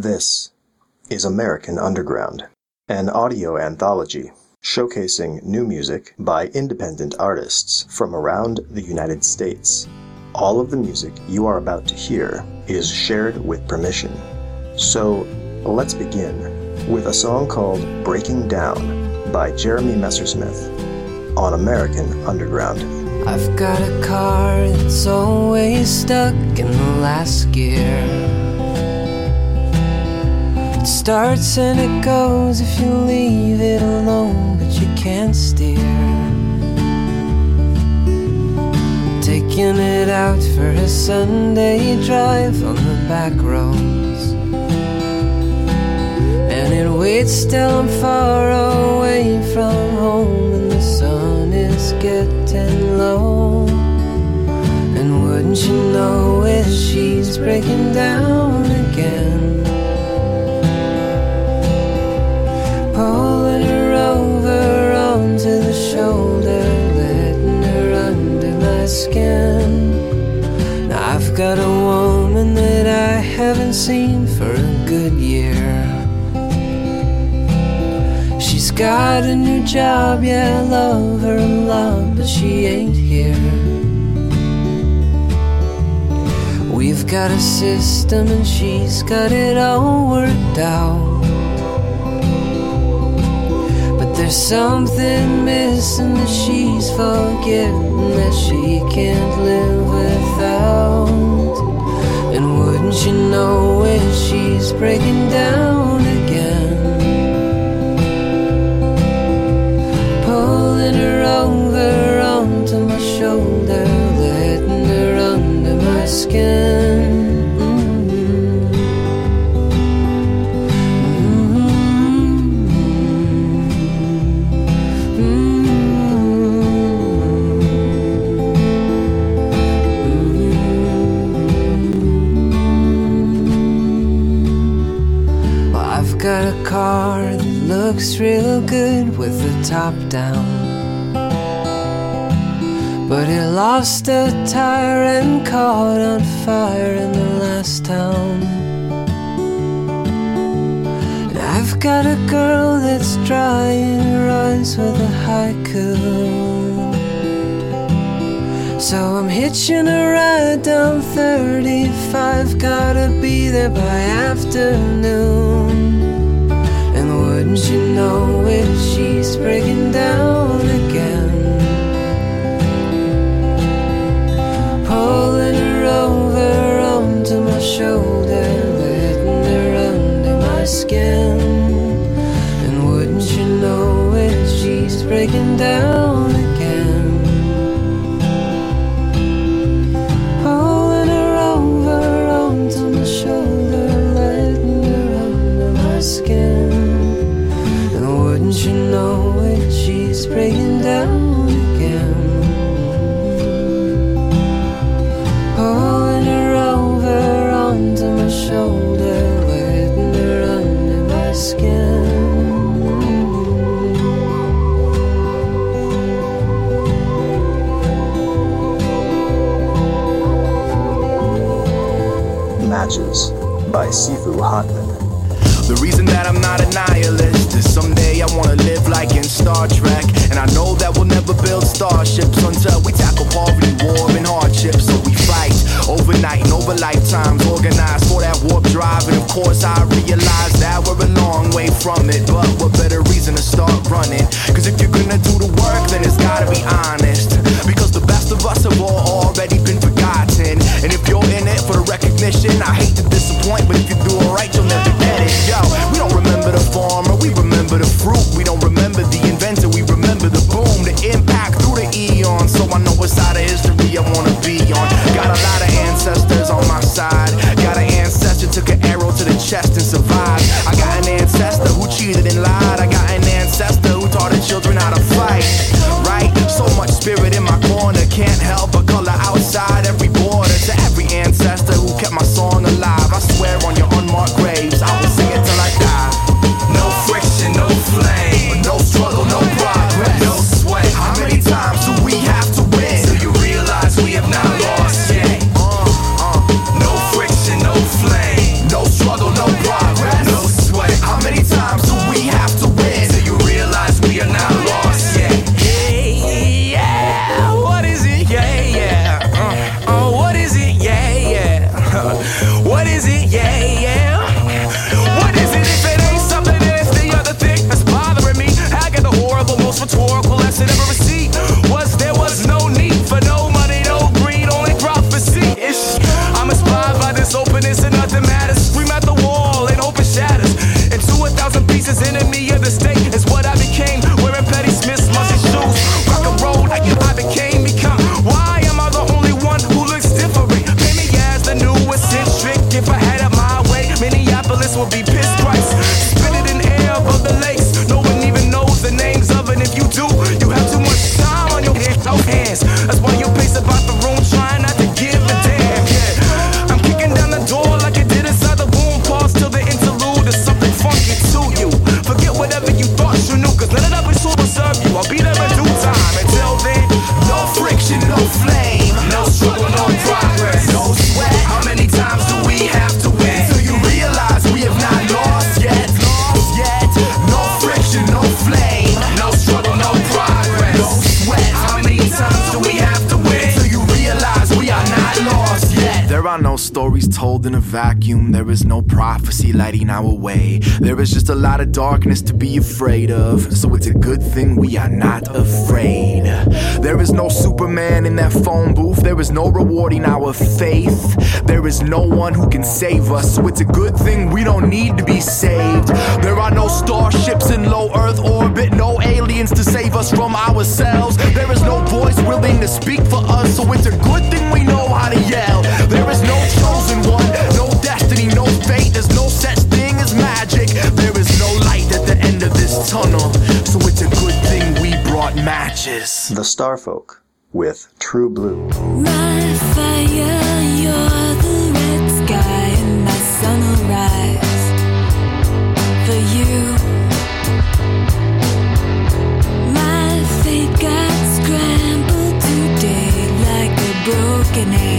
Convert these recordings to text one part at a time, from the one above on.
This is American Underground, an audio anthology showcasing new music by independent artists from around the United States. All of the music you are about to hear is shared with permission. So let's begin with a song called Breaking Down by Jeremy Messersmith on American Underground. I've got a car that's always stuck in the last gear. It starts and it goes if you leave it alone, but you can't steer. Taking it out for a Sunday drive on the back roads. And it waits till I'm far away from home and the sun is getting low. And wouldn't you know it, she's breaking down again. Seen for a good year. She's got a new job, yeah, I love her a lot, but she ain't here. We've got a system and she's got it all worked out. But there's something missing that she's forgetting that she can't live without. Wouldn't you know it, she's breaking down looks real good with the top down. But it lost a tire and caught on fire in the last town. And I've got a girl that's drying her eyes with a haiku. So I'm hitching a ride down 35. Gotta be there by afternoon. Wouldn't you know it, she's breaking down again. Pulling her over onto my shoulder, letting her under my skin. And wouldn't you know it, she's breaking down she's breaking down again. Pulling her over onto my shoulder, letting her under my skin. Matches by Sifu Hotman. The reason that I'm not a nihilist course, I realize that we're a long way from it. But what better reason to start running? Cause if you're gonna do the work, then it's gotta be honest. Because the best of us have all already been forgotten. And if you're in it for the recognition, I hate to disappoint, but vacuum, there is no prophecy lighting our way. There is just a lot of darkness to be afraid of, so it's a good thing we are not afraid. There is no Superman in that phone booth, there is no rewarding our faith. There is no one who can save us, so it's a good thing we don't need to be saved. There are no starships in low Earth orbit, no aliens to save us from ourselves. There is no voice willing to speak for us, so it's a good thing we Bitches. The Starfolk with True Blue. My fire, you're the red sky and my for you. My fate got scrambled today like a broken egg.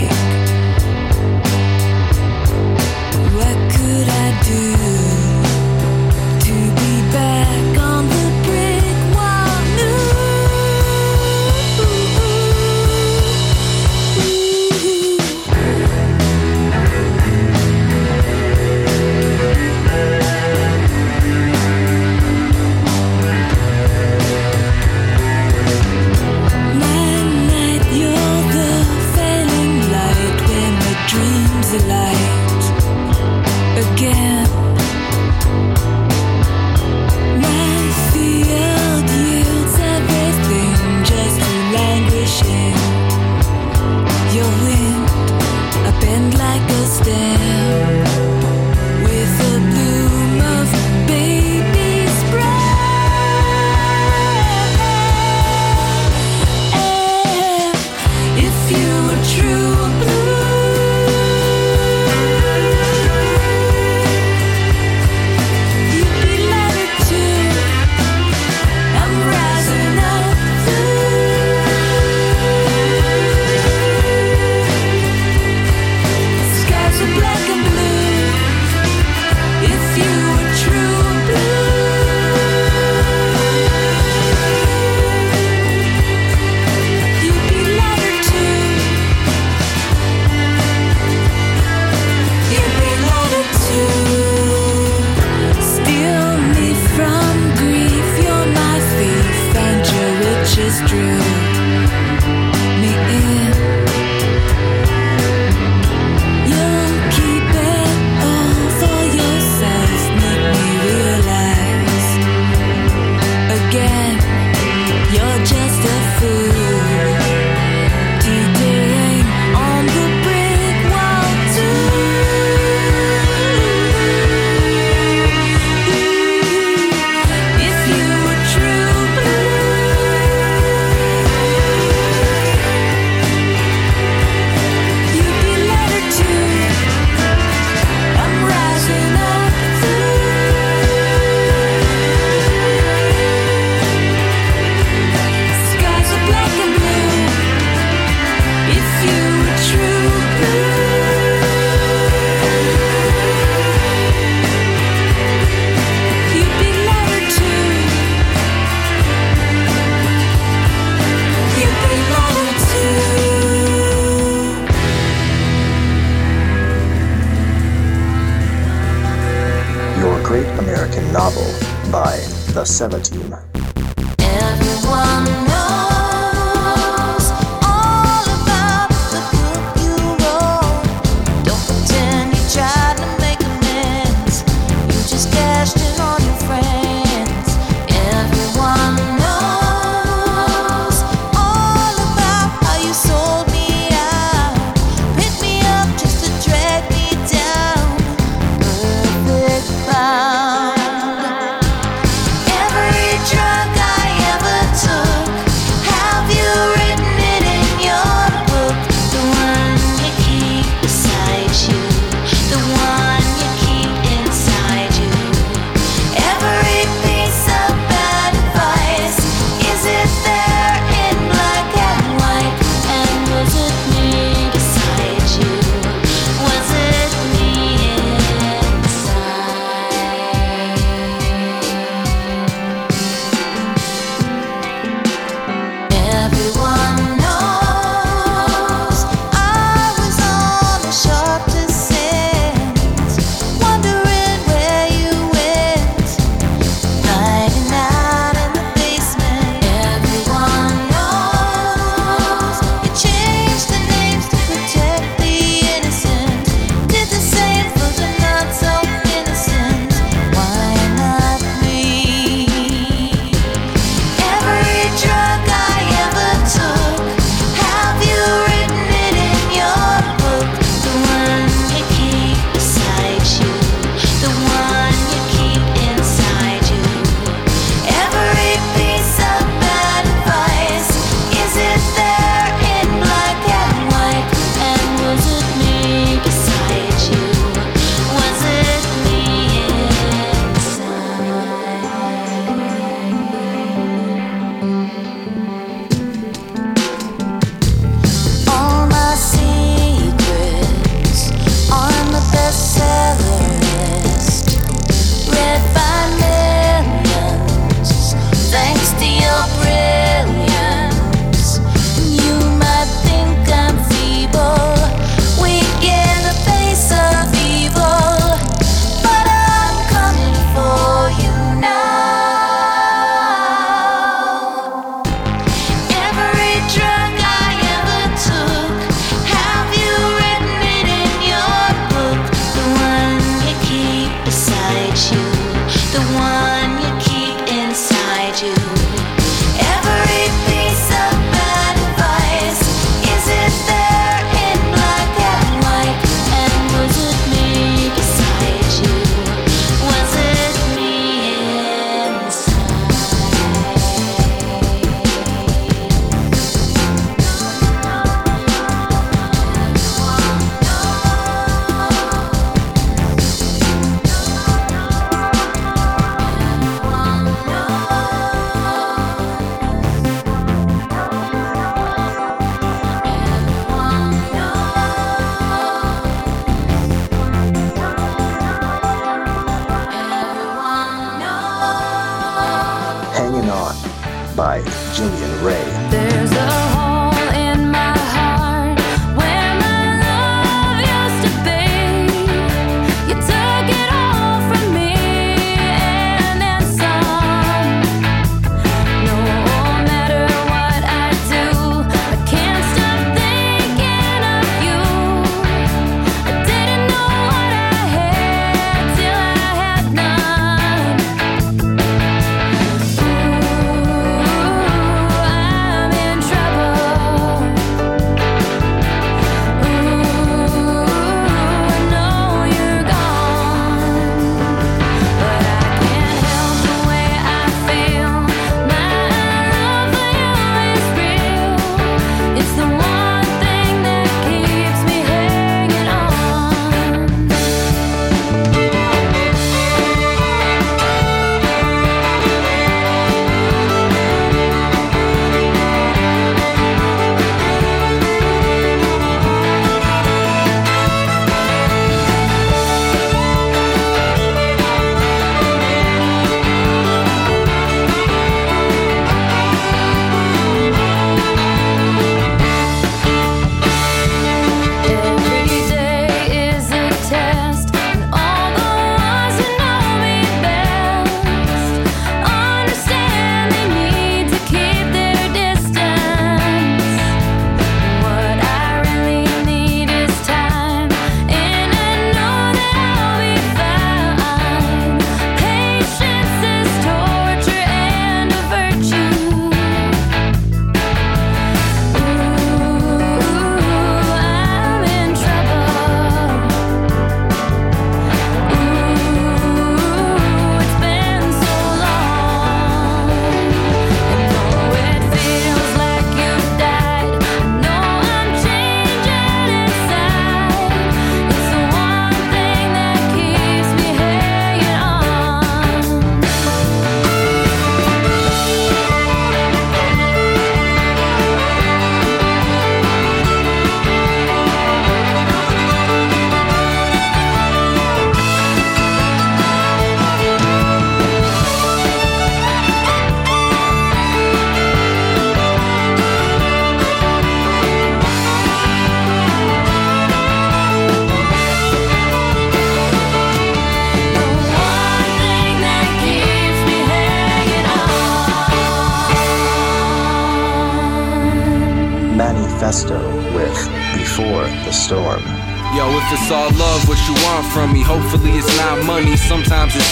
by Julian Ray.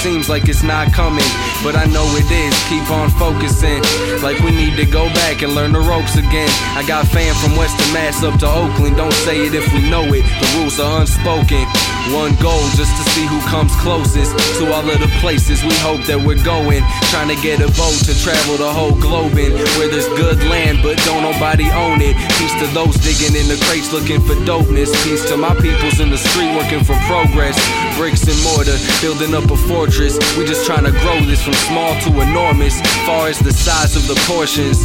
Seems like it's not coming, but I know it is. Keep on focusing, like we need to go back and learn the ropes again. I got fam from Western Mass up to Oakland. Don't say it if we know it. The rules are unspoken. One goal just to see who comes closest to all of the places we hope that we're going. Trying to get a boat to travel the whole globe in where there's good land, but don't nobody own it. Peace to those digging in the crates looking for dopeness. Peace to my peoples in the street working for progress. Bricks and mortar, building up a fortress. We just trying to grow this from small to enormous, far as the size of the portions.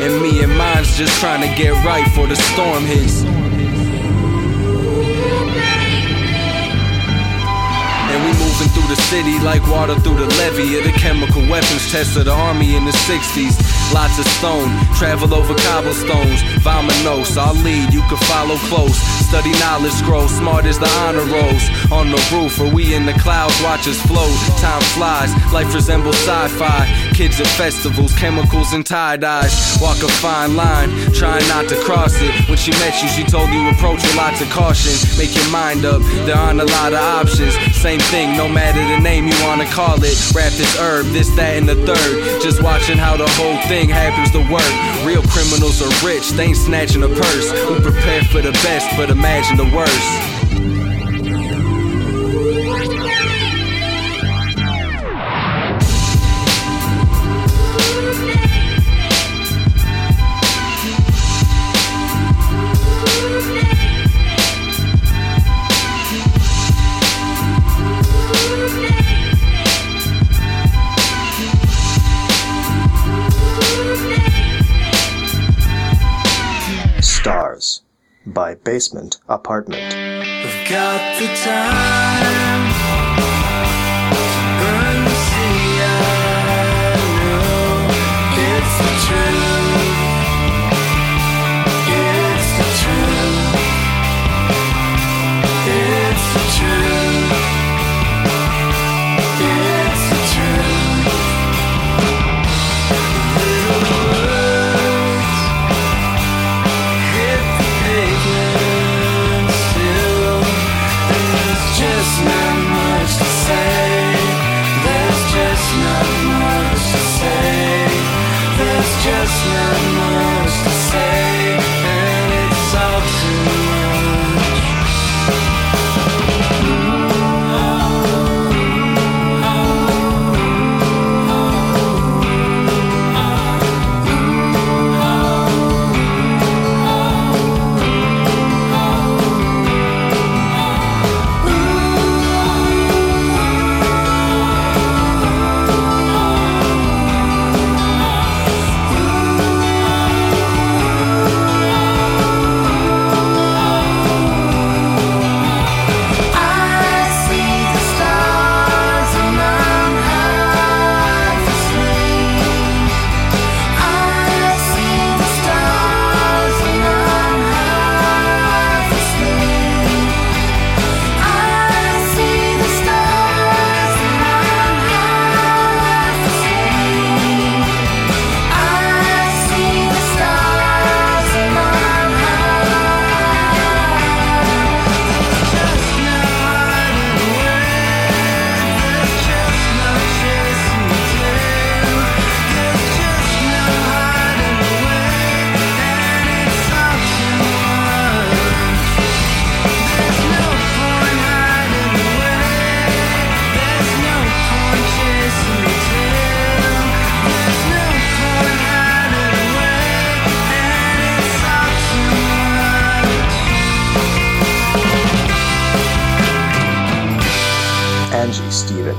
And me and mine's just trying to get right for the storm hits. And we moving through the city like water through the levee of the chemical weapons test of the army in the 60s. Lots of stone. Travel over cobblestones, vominos. I'll lead, you can follow close. Study knowledge scroll, smart as the honor rolls. On the roof, or we in the clouds, watch us float. Time flies, life resembles sci fi. Kids at festivals, chemicals and tie dyes. Walk a fine line, trying not to cross it. When she met you, she told you approach with lots of caution. Make your mind up, there aren't a lot of options. Same thing, no matter the name you wanna call it. Rap this herb, this, that, and the third. Just watching how the whole thing happens to work. Real criminals are rich, they ain't snatching a purse. We prepare for the best, but imagine the worst. By Basement Apartment.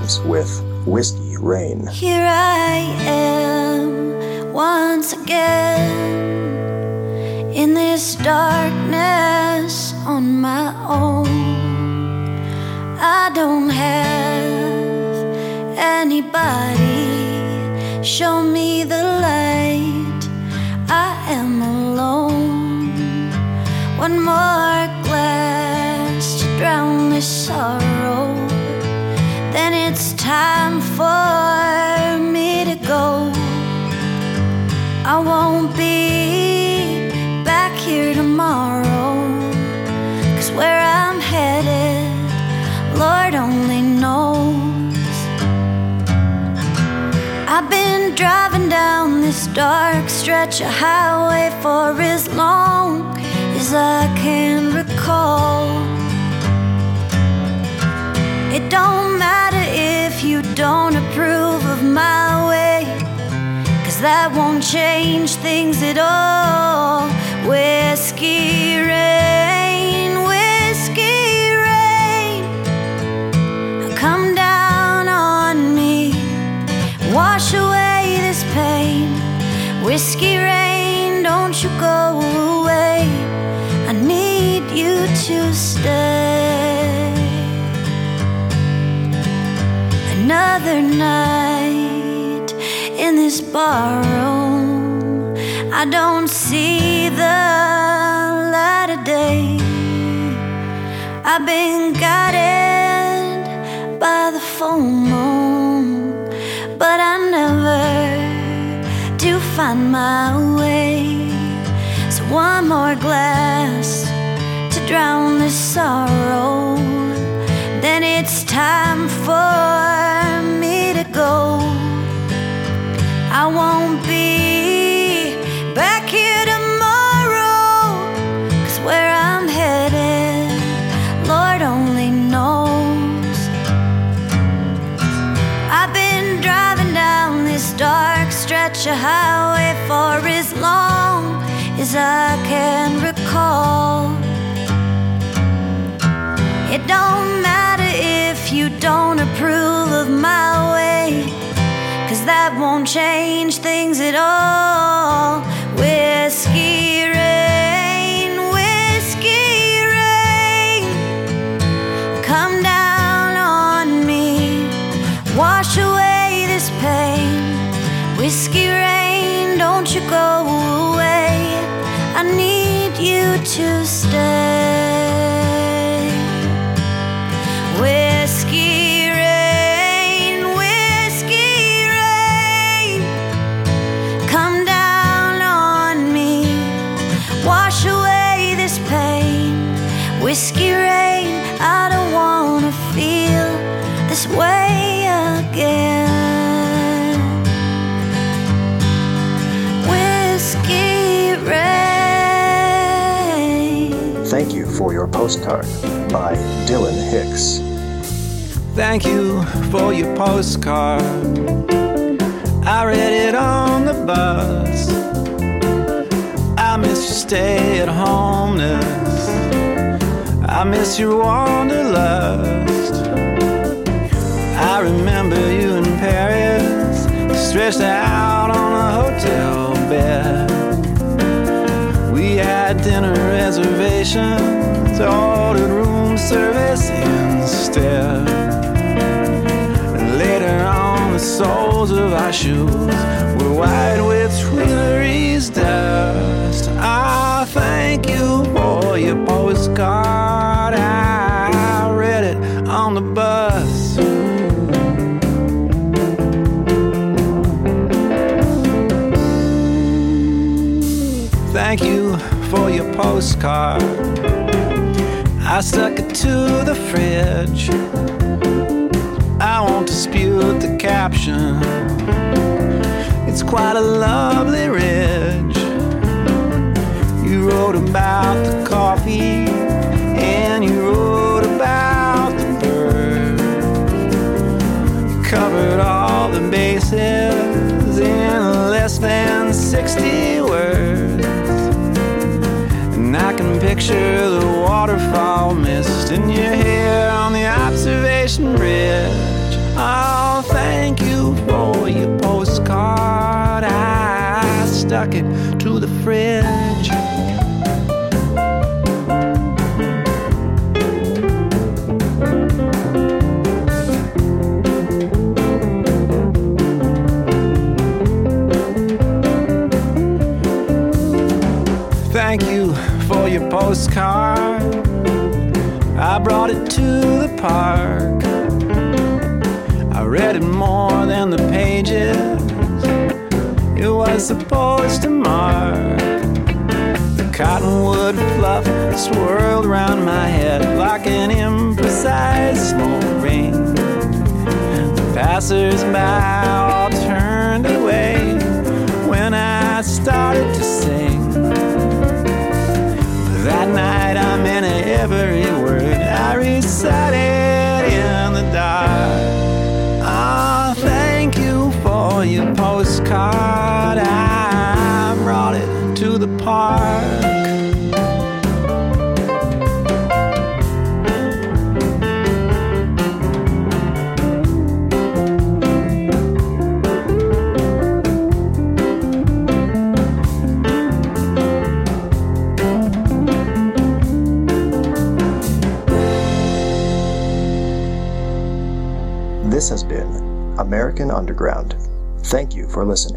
Stevens with Whiskey Rain. Here I am once again in this darkness on my own. I don't have anybody show me driving down this dark stretch of highway for as long as I can recall. It don't matter if you don't approve of my way, cause that won't change things at all. Whiskey rain, whiskey rain, come down on me, wash away. Whiskey rain, don't you go away. I need you to stay another night in this barroom. I don't see the light of day. I've been guided by the moon, find my way. So, one more glass to drown this sorrow. Then it's time for me to go. I won't be back here tomorrow. Cause where I'm headed, Lord only knows. I've been driving down this dark stretch of highway as I can recall. It don't matter if you don't approve of my way, cause that won't change things at all. Postcard by Dylan Hicks. Thank you for your postcard. I read it on the bus. I miss your stay at homeness. I miss your wanderlust. I remember you in Paris, stretched out on a hotel bed. We had dinner reservations, ordered room service instead. And later on, the soles of our shoes were white with Tuileries dust. I thank you for your postcard. I read it on the bus. Thank you for your postcard. I stuck it to the fridge. I won't dispute the caption. It's quite a lovely ridge. You wrote about the coffee and you wrote about the bird. You covered all the bases in less than 60 picture the waterfall mist in your hair on the observation bridge. Oh, thank you for your postcard. I stuck it to the fridge. I brought it to the park. I read it more than the pages. It was supposed to mark the cottonwood fluff swirled around my head like an imprecise smoke ring. The passers-by all turned I American Underground. Thank you for listening.